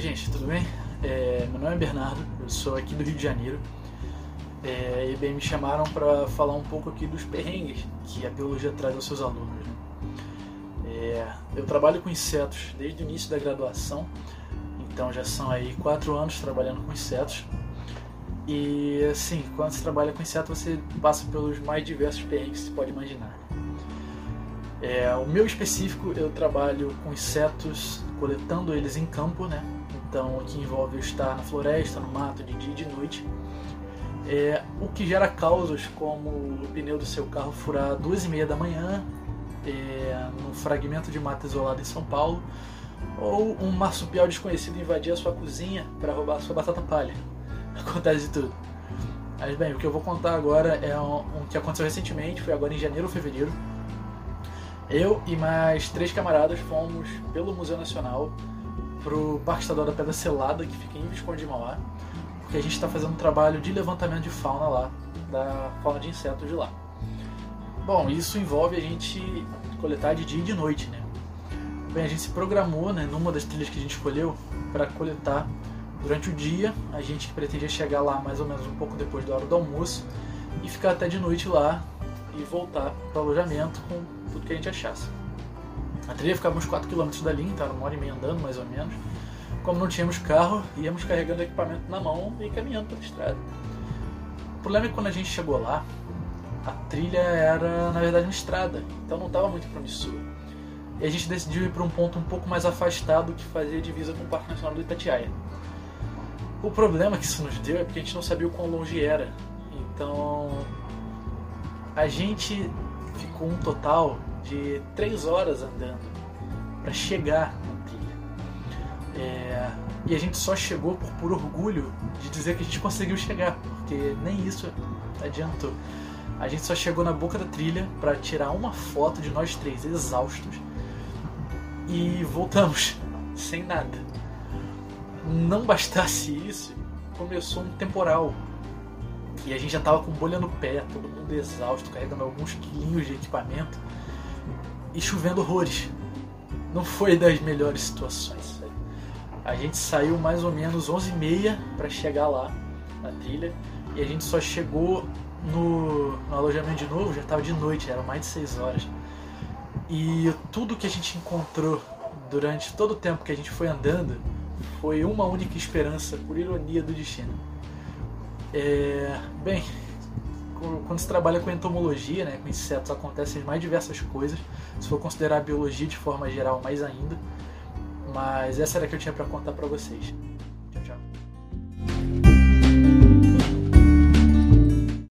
gente, tudo bem? É, meu nome é Bernardo, eu sou aqui do Rio de Janeiro. É, e bem, me chamaram para falar um pouco aqui dos perrengues que a biologia traz aos seus alunos. Né? É, eu trabalho com insetos desde o início da graduação, então já são aí quatro anos trabalhando com insetos. E assim, quando você trabalha com insetos, você passa pelos mais diversos perrengues que você pode imaginar. É, o meu específico, eu trabalho com insetos, coletando eles em campo, né? Então, o que envolve estar na floresta, no mato, de dia e de noite. É, o que gera causas como o pneu do seu carro furar duas e meia da manhã, é, num fragmento de mata isolado em São Paulo, ou um marsupial desconhecido invadir a sua cozinha para roubar a sua batata palha. Acontece de tudo. Mas bem, o que eu vou contar agora é um, um que aconteceu recentemente, foi agora em janeiro ou fevereiro eu e mais três camaradas fomos pelo Museu Nacional pro Parque Estadual da Pedra Selada, que fica em Visconde de Mauá, porque a gente está fazendo um trabalho de levantamento de fauna lá, da fauna de insetos de lá. Bom, isso envolve a gente coletar de dia e de noite, né? Bem, a gente se programou, né, numa das trilhas que a gente escolheu, para coletar durante o dia. A gente pretendia chegar lá mais ou menos um pouco depois da hora do almoço e ficar até de noite lá e voltar para o alojamento com tudo que a gente achasse. A trilha ficava uns 4 km dali, então era uma hora e meia andando mais ou menos. Como não tínhamos carro, íamos carregando equipamento na mão e caminhando pela estrada. O problema é que quando a gente chegou lá, a trilha era na verdade uma estrada, então não estava muito promissor. E a gente decidiu ir para um ponto um pouco mais afastado que fazia divisa com o Parque Nacional do Itatiaia. O problema que isso nos deu é porque a gente não sabia o quão longe era. Então a gente ficou um total de três horas andando para chegar na trilha. É, e a gente só chegou por, por orgulho de dizer que a gente conseguiu chegar, porque nem isso adiantou. A gente só chegou na boca da trilha para tirar uma foto de nós três exaustos e voltamos sem nada. Não bastasse isso, começou um temporal e a gente já tava com bolha no pé, todo mundo exausto, carregando alguns quilinhos de equipamento e chovendo horrores. Não foi das melhores situações. A gente saiu mais ou menos 11h30 para chegar lá na trilha e a gente só chegou no, no alojamento de novo, já estava de noite, eram mais de 6 horas. E tudo que a gente encontrou durante todo o tempo que a gente foi andando foi uma única esperança, por ironia do destino é, bem, quando se trabalha com entomologia, né, com insetos, acontecem mais diversas coisas. Se for considerar a biologia de forma geral, mais ainda. Mas essa era a que eu tinha para contar para vocês.